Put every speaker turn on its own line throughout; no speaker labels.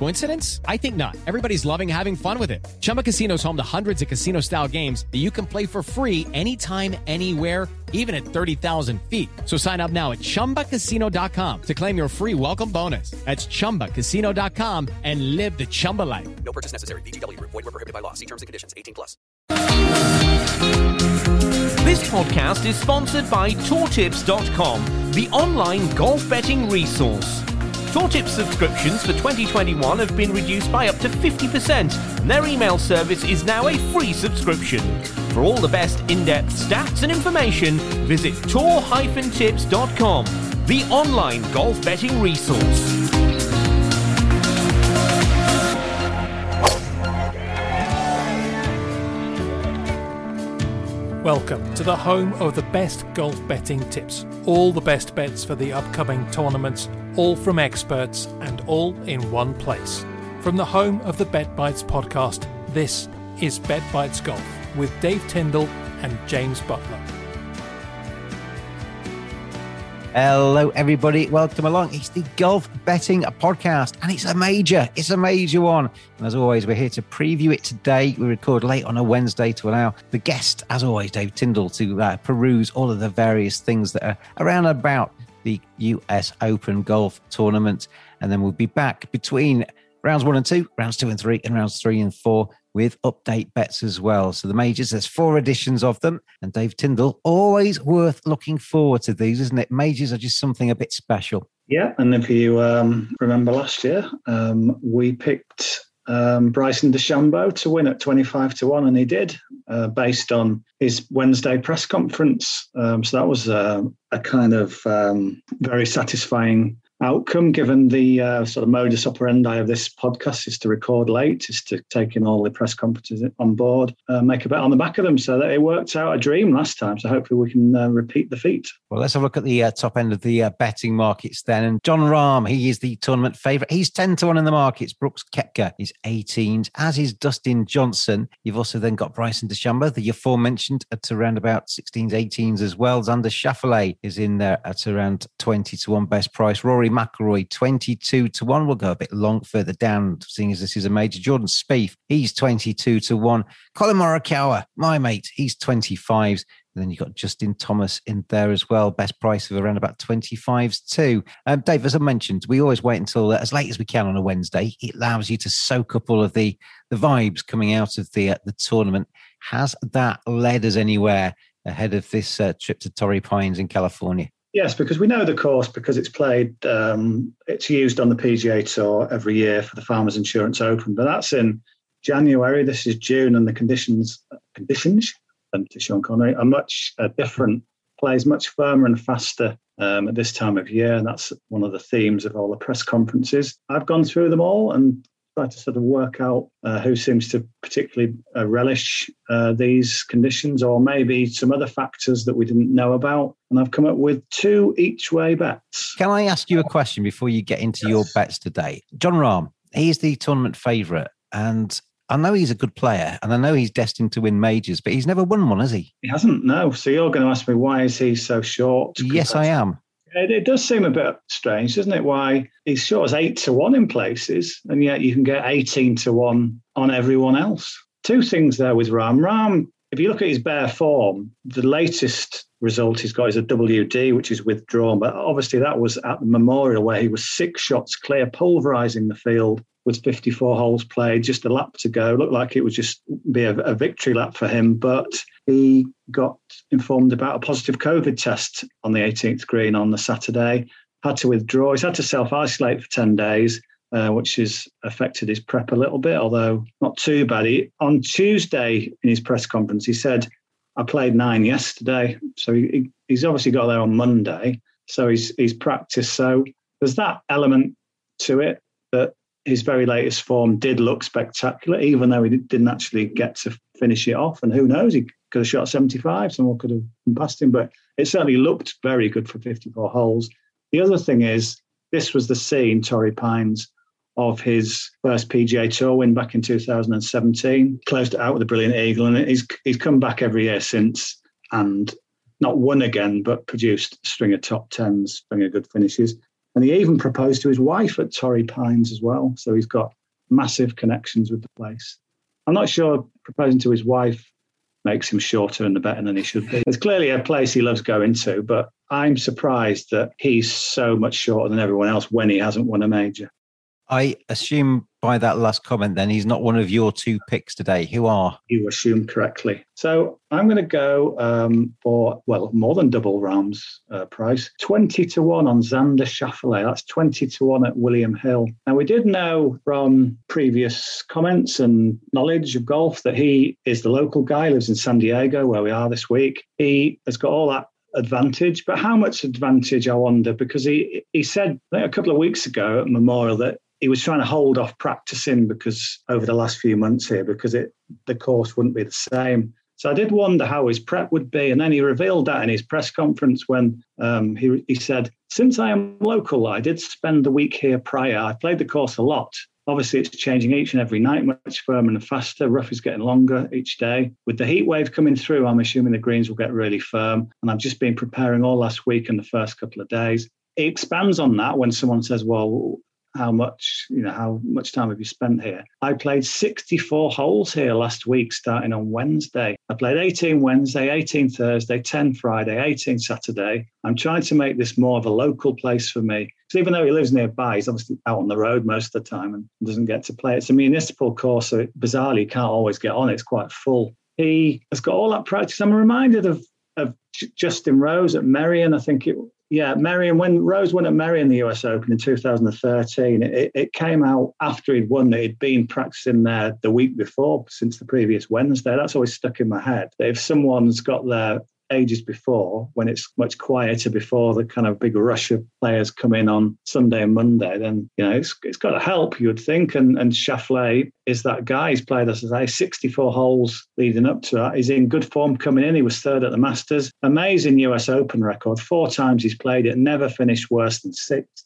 Coincidence? I think not. Everybody's loving having fun with it. Chumba Casino is home to hundreds of casino-style games that you can play for free anytime, anywhere even at 30,000 feet. So sign up now at ChumbaCasino.com to claim your free welcome bonus. That's ChumbaCasino.com and live the Chumba life.
No purchase necessary. VGW Group. Void were prohibited by law. See terms and conditions. 18 plus.
This podcast is sponsored by TourTips.com, the online golf betting resource. TourTips subscriptions for 2021 have been reduced by up to 50%, and their email service is now a free subscription. For all the best in-depth stats and information, visit tour-tips.com, the online golf betting resource.
Welcome to the home of the best golf betting tips. All the best bets for the upcoming tournaments, all from experts and all in one place. From the home of the Bet Bites podcast, this is Bet Bites Golf with Dave Tyndall and James Butler.
Hello, everybody. Welcome along. It's the Golf Betting Podcast, and it's a major. It's a major one. And as always, we're here to preview it today. We record late on a Wednesday to allow the guest, as always, Dave Tyndall, to uh, peruse all of the various things that are around about the US Open Golf Tournament. And then we'll be back between rounds one and two, rounds two and three, and rounds three and four with update bets as well. So the majors, there's four editions of them. And Dave Tyndall, always worth looking forward to these, isn't it? Majors are just something a bit special.
Yeah, and if you um, remember last year, um, we picked um, Bryson DeChambeau to win at 25 to 1, and he did, uh, based on his Wednesday press conference. Um, so that was uh, a kind of um, very satisfying outcome, given the uh, sort of modus operandi of this podcast is to record late, is to take in all the press conferences on board, uh, make a bet on the back of them. So that it worked out a dream last time. So hopefully we can uh, repeat the feat.
Well, let's have a look at the uh, top end of the uh, betting markets then. And Jon Rahm, he is the tournament favourite. He's 10 to 1 in the markets. Brooks Koepka is 18, as is Dustin Johnson. You've also then got Bryson DeChambeau, the aforementioned, at around about 16s, 18s as well. Xander Schauffele is in there at around 20 to 1 best price. Rory McIlroy, 22 to 1. We'll go a bit long further down, seeing as this is a major. Jordan Spieth, he's 22 to 1. Collin Morikawa, my mate, he's 25s. And then you've got Justin Thomas in there as well. Best price of around about 25s too. Um, Dave, as I mentioned, we always wait until uh, as late as we can on a Wednesday. It allows you to soak up all of the, the vibes coming out of the, uh, the tournament. Has that led us anywhere ahead of this uh, trip to Torrey Pines in California?
Yes, because we know the course because it's played, um, it's used on the PGA Tour every year for the Farmers Insurance Open, but that's in January. This is June, and the conditions conditions and to Sean Connery are much uh, different. Plays much firmer and faster um, at this time of year, and that's one of the themes of all the press conferences. I've gone through them all and tried to sort of work out uh, who seems to particularly uh, relish uh, these conditions, or maybe some other factors that we didn't know about. And I've come up with two each way bets.
Can I ask you a question before you get into your bets today? Jon Rahm, he's the tournament favourite, and I know he's a good player, and I know he's destined to win majors, but he's never won one, has he?
He hasn't, no. So you're going to ask me why is he so short?
Yes, I am.
It, it does seem a bit strange, doesn't it? Why he's sure as eight to one in places, and yet you can get 18 to one on everyone else. Two things there with Rahm. Rahm, if you look at his bare form, the latest result he's got is a WD, which is withdrawn. But obviously, that was at the Memorial where he was six shots clear, pulverizing the field with 54 holes played, just a lap to go. Looked like it would just be a, a victory lap for him, but he got informed about a positive COVID test on the 18th green on the Saturday. Had to withdraw. He's had to self isolate for 10 days. Uh, which has affected his prep a little bit, although not too bad. He, on Tuesday in his press conference, he said, I played nine yesterday. So he, he's obviously got there on Monday. So he's, he's practiced. So there's that element to it that his very latest form did look spectacular, even though he didn't actually get to finish it off. And who knows, he could have shot 75, someone could have passed him, but it certainly looked very good for 54 holes. The other thing is, this was the scene, Torrey Pines, of his first PGA Tour win back in 2017. Closed it out with a brilliant eagle, and he's he's come back every year since, and not won again, but produced a string of top tens, string of good finishes. And he even proposed to his wife at Torrey Pines as well. So he's got massive connections with the place. I'm not sure proposing to his wife makes him shorter and the better than he should be. It's clearly a place he loves going to, but I'm surprised that he's so much shorter than everyone else when he hasn't won a major.
I assume by that last comment, then he's not one of your two picks today. Who are?
You assumed correctly. So I'm going to go um, for, well, more than double Rahm's uh, price 20 to 1 on Xander Schauffele. That's 20 to 1 at William Hill. Now, we did know from previous comments and knowledge of golf that he is the local guy, lives in San Diego, where we are this week. He has got all that advantage, but how much advantage, I wonder, because he, he said a couple of weeks ago at Memorial that he was trying to hold off practicing because over the last few months here because it the course wouldn't be the same. So I did wonder how his prep would be, and then he revealed that in his press conference when um, he he said, "Since I am local, I did spend the week here prior. I played the course a lot. Obviously, it's changing each and every night, much firmer and faster. Rough is getting longer each day. With the heat wave coming through, I'm assuming the greens will get really firm. And I've just been preparing all last week and the first couple of days." He expands on that when someone says, "Well, how much you know how much time have you spent here? I played 64 holes here last week starting on wednesday. I played 18 wednesday 18 thursday 10 friday 18 saturday. I'm trying to make this more of a local place for me. Because even though he lives nearby he's obviously out on the road most of the time and doesn't get to play. It's a municipal course so it, bizarrely can't always get on. It's quite full. He has got all that practice. I'm reminded of of Justin Rose at Merion. I think it yeah, Merion, when Rose won at Merion the US Open in 2013, it, it came out after he'd won that he'd been practicing there the week before since the previous Wednesday. That's always stuck in my head. That if someone's got their ages before, when it's much quieter before the kind of big rush of players come in on Sunday and Monday, then you know it's it's got to help. You would think, and and Schauffele is that guy. He's played, as I say, 64 holes leading up to that. He's in good form coming in. He was third at the Masters. Amazing US Open record. Four times he's played it, never finished worse than sixth.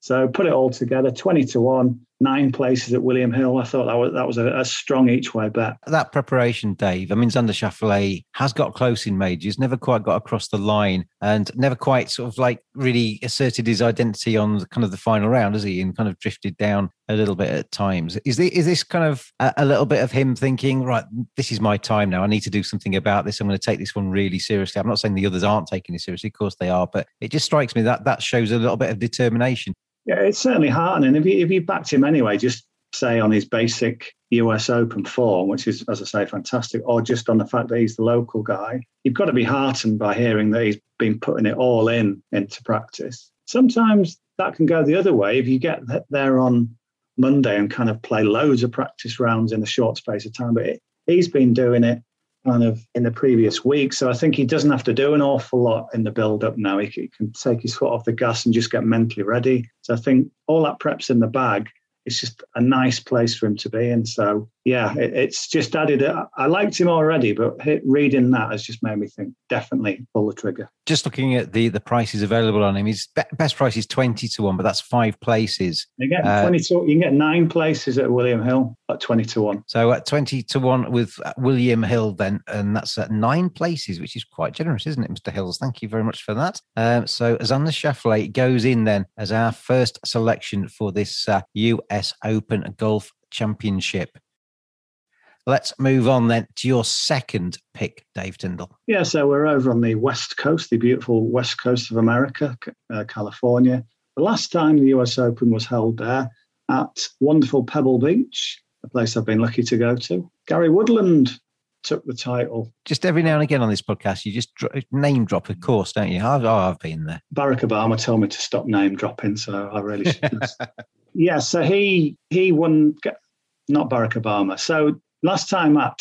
So put it all together, 20 to 1, nine places at William Hill. I thought that was that was a, a strong each way bet.
That preparation, Dave. I mean, Xander Schauffele has got close in majors, never quite got across the line, and never quite sort of like really asserted his identity on kind of the final round, has he? And kind of drifted down a little bit at times. Is this, is this kind of a little bit of him thinking, right, this is my time now. I need to do something about this. I'm going to take this one really seriously. I'm not saying the others aren't taking it seriously. Of course they are, but it just strikes me that that shows a little bit of determination.
Yeah, it's certainly heartening. If you if you backed him anyway, just say on his basic US Open form, which is, as I say, fantastic, or just on the fact that he's the local guy, you've got to be heartened by hearing that he's been putting it all in into practice. Sometimes that can go the other way. If you get there on Monday and kind of play loads of practice rounds in a short space of time, but it, he's been doing it kind of in the previous week. So I think he doesn't have to do an awful lot in the build up now. He, can take his foot off the gas and just get mentally ready. So I think all that prep's in the bag. it's just a nice place for him to be in. So yeah, it, it's just added. I liked him already, but reading that has just made me think definitely pull the trigger.
Just looking at the the prices available on him, his best price is twenty to one, but that's five places.
You get uh, twenty to, you can get nine places at William Hill at twenty to one.
So at twenty to one with William Hill, then, and that's at nine places, which is quite generous, isn't it, Mr. Hills? Thank you very much for that. Um, so Xander Schauffele goes in then as our first selection for this uh, US Open Golf Championship. Let's move on then to your second pick, Dave Tyndall.
Yeah, so we're over on the west coast, the beautiful west coast of America, uh, California. The last time the US Open was held there at wonderful Pebble Beach, a place I've been lucky to go to. Gary Woodland took the title.
Just every now and again on this podcast, you just name drop a course, don't you? I've, oh, I've been there.
Barack Obama told me to stop name dropping, so I really should. yeah, so he he won, not Barack Obama. So last time at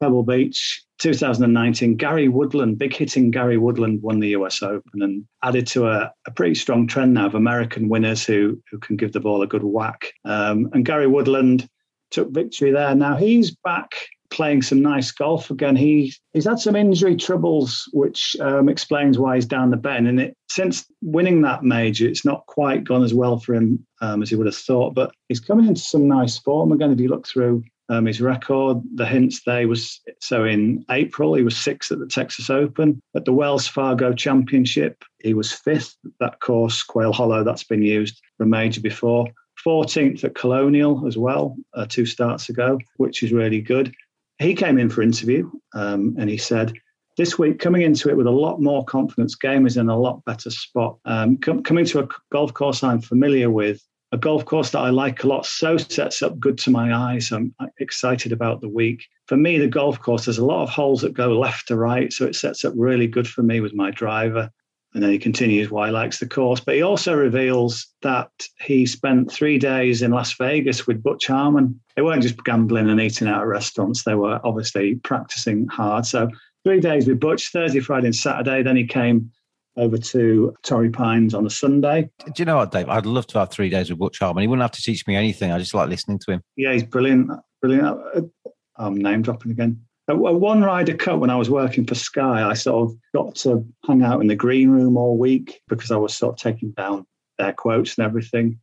Pebble Beach, 2019, Gary Woodland, big hitting Gary Woodland won the US Open and added to a, a pretty strong trend now of American winners who, who can give the ball a good whack. Um, and Gary Woodland took victory there. Now he's back playing some nice golf again. He he's had some injury troubles, which um, explains why he's down the bend. And it, since winning that major, it's not quite gone as well for him um, as he would have thought. But he's coming into some nice form again. If you look through um, his record, the hints there was so in April he was sixth at the Texas Open at the Wells Fargo Championship. He was fifth. That course, Quail Hollow, that's been used for a major before. 14th at Colonial as well, uh, two starts ago, which is really good he came in for interview um, and he said, this week, coming into it with a lot more confidence, game is in a lot better spot. Um, com- coming to a golf course I'm familiar with, a golf course that I like a lot, so sets up good to my eyes. I'm uh, excited about the week. For me, the golf course, there's a lot of holes that go left to right, so it sets up really good for me with my driver. And then he continues why he likes the course. But he also reveals that he spent three days in Las Vegas with Butch Harmon. They weren't just gambling and eating out at restaurants, they were obviously practicing hard. So three days with Butch, Thursday, Friday, and Saturday. Then he came over to Torrey Pines on a Sunday.
Do you know what, Dave? I'd love to have three days with Butch Harmon. He wouldn't have to teach me anything. I just like listening to him.
Yeah, he's brilliant. Brilliant. Oh, I'm name dropping again a one Ryder Cup when I was working for Sky, I sort of got to hang out in the green room all week because I was sort of taking down their quotes and everything.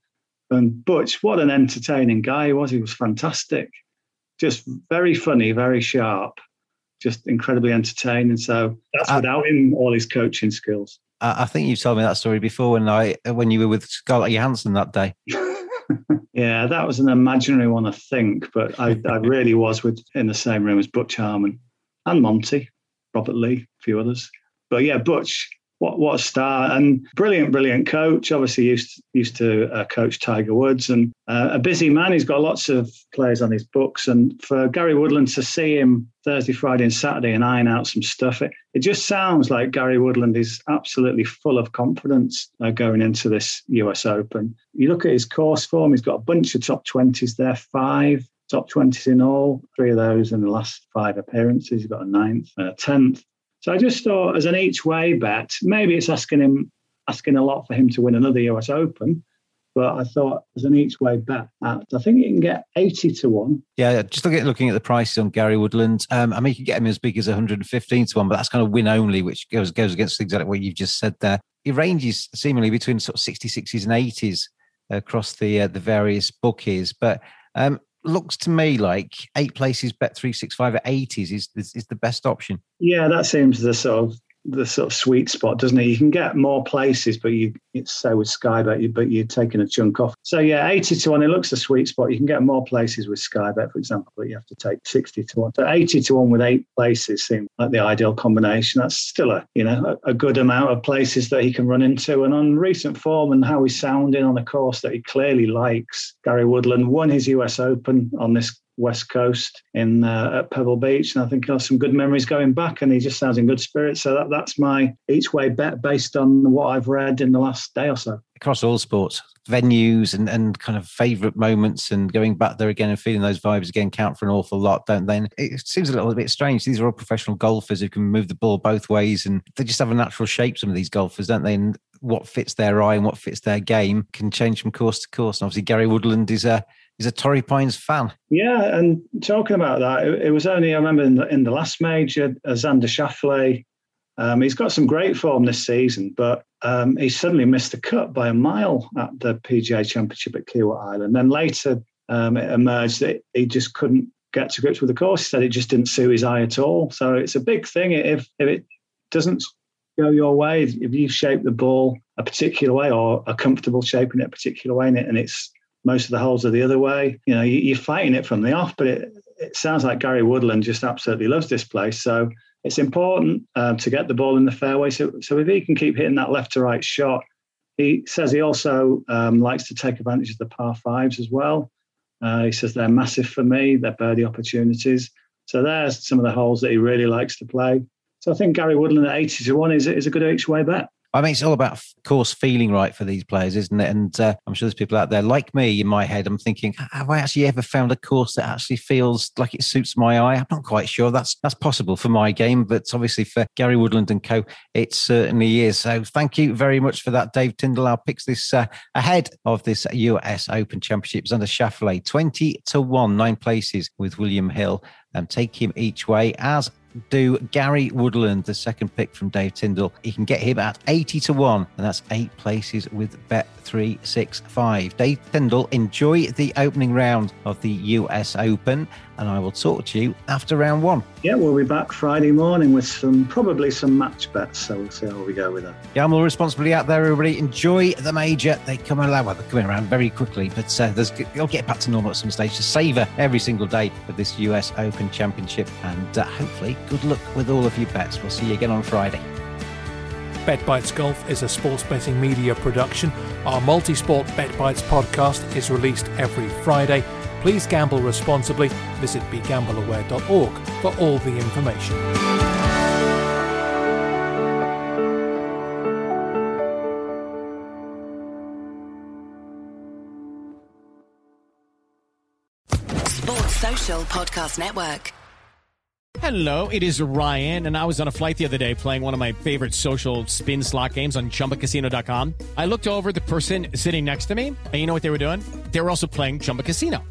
And Butch, what an entertaining guy he was. He was fantastic. Just very funny, very sharp, just incredibly entertaining. So that's I, without him, all his coaching skills.
I think you've told me that story before when I when you were with Scarlett Johansson that day.
yeah, that was an imaginary one, I think, but I, I really was with in the same room as Butch Harmon and Monty, Robert Lee, a few others. But yeah, Butch what what a star and brilliant, brilliant coach. Obviously used used to uh, coach Tiger Woods and uh, a busy man. He's got lots of players on his books, and for Gary Woodland to see him Thursday, Friday, and Saturday and iron out some stuff, it, it just sounds like Gary Woodland is absolutely full of confidence uh, going into this US Open. You look at his course form; he's got a bunch of top twenties there, five top 20s in all, three of those in the last five appearances. He's got a ninth and a tenth. So I just thought, as an each way bet, maybe it's asking him asking a lot for him to win another US Open. But I thought as an each way bet, I think you can get 80 to 1.
Yeah, just at, looking at the prices on Gary Woodland. Um, I mean, you can get him as big as 115 to 1, but that's kind of win only, which goes goes against exactly what you've just said there. It ranges seemingly between sort of 60, 60s, and 80s across the uh, the various bookies. But um, looks to me like eight places bet 365 at 80s is, is, is the best option.
Yeah, that seems the sort of the sort of sweet spot, doesn't it? You can get more places, but you it's so with Skybet, but you're taking a chunk off. So yeah, 80 to 1, it looks a sweet spot. You can get more places with Skybet, for example, but you have to take 60 to 1. So 80 to 1 with eight places seems like the ideal combination. That's still a you know a, a good amount of places that he can run into. And on recent form and how he's sounding on a course that he clearly likes, Gary Woodland won his US Open on this West Coast in uh, at Pebble Beach, and I think have some good memories going back. And he just sounds in good spirits. So that, that's my each way bet based on what I've read in the last day or so.
Across all sports, venues and, and kind of favourite moments, and going back there again and feeling those vibes again count for an awful lot, don't they? And it seems a little bit strange. These are all professional golfers who can move the ball both ways, and they just have a natural shape. Some of these golfers, don't they? And what fits their eye and what fits their game can change from course to course. And obviously, Gary Woodland is a is a Torrey Pines fan.
Yeah, and talking about that, it, it was only I remember in the, in the last major, uh, Xander Schauffele. Um, he's got some great form this season, but um, he suddenly missed the cut by a mile at the PGA Championship at Kiawah Island. Then later, um, it emerged that he just couldn't get to grips with the course. He said it just didn't suit his eye at all. So it's a big thing if if it doesn't go your way, if you shape the ball a particular way or are comfortable shaping it a particular way, and it's most of the holes are the other way, you know, you, are fighting it from the off. But it, it sounds like Gary Woodland just absolutely loves this place. So it's important um, to get the ball in the fairway. So, so if he can keep hitting that left to right shot, he says he also um, likes to take advantage of the par fives as well. Uh, he says they're massive for me, they're birdie opportunities. So there's some of the holes that he really likes to play. So I think Gary Woodland at 80 to 1 is, is a good each way bet.
I mean, it's all about of course feeling right for these players, isn't it? And uh, I'm sure there's people out there like me in my head. I'm thinking, have I actually ever found a course that actually feels like it suits my eye? I'm not quite sure that's that's possible for my game, but obviously for Gary Woodland and Co, it certainly is. So thank you very much for that, Dave Tyndall. Our picks this uh, ahead of this US Open Championships Xander Schauffele, 20 to one, nine places with William Hill. And take him each way as do Gary Woodland, the second pick from Dave Tyndall. You can get him at 80 to 1, and that's eight places with Bet365. Dave Tyndall, enjoy the opening round of the US Open, and I will talk to you after round one.
Yeah, we'll be back Friday morning with some probably some match bets, so we'll see how we go with that.
yeah Gamble responsibly out there, everybody. Enjoy the major. They come around, well, they're coming around very quickly, but uh, they'll get back to normal at some stage to savour every single day of this US Open Championship, and uh, hopefully, good luck with all of your bets. We'll see you again on Friday.
Bet Bites Golf is a sports betting media production. Our multi sport Bet Bites podcast is released every Friday. Please gamble responsibly. Visit begambleaware.org for all the information.
Sports Social Podcast Network.
Hello, it is Ryan, and I was on a flight the other day playing one of my favorite social spin slot games on chumbacasino.com. I looked over the person sitting next to me, and you know what they were doing? They were also playing Chumba Casino.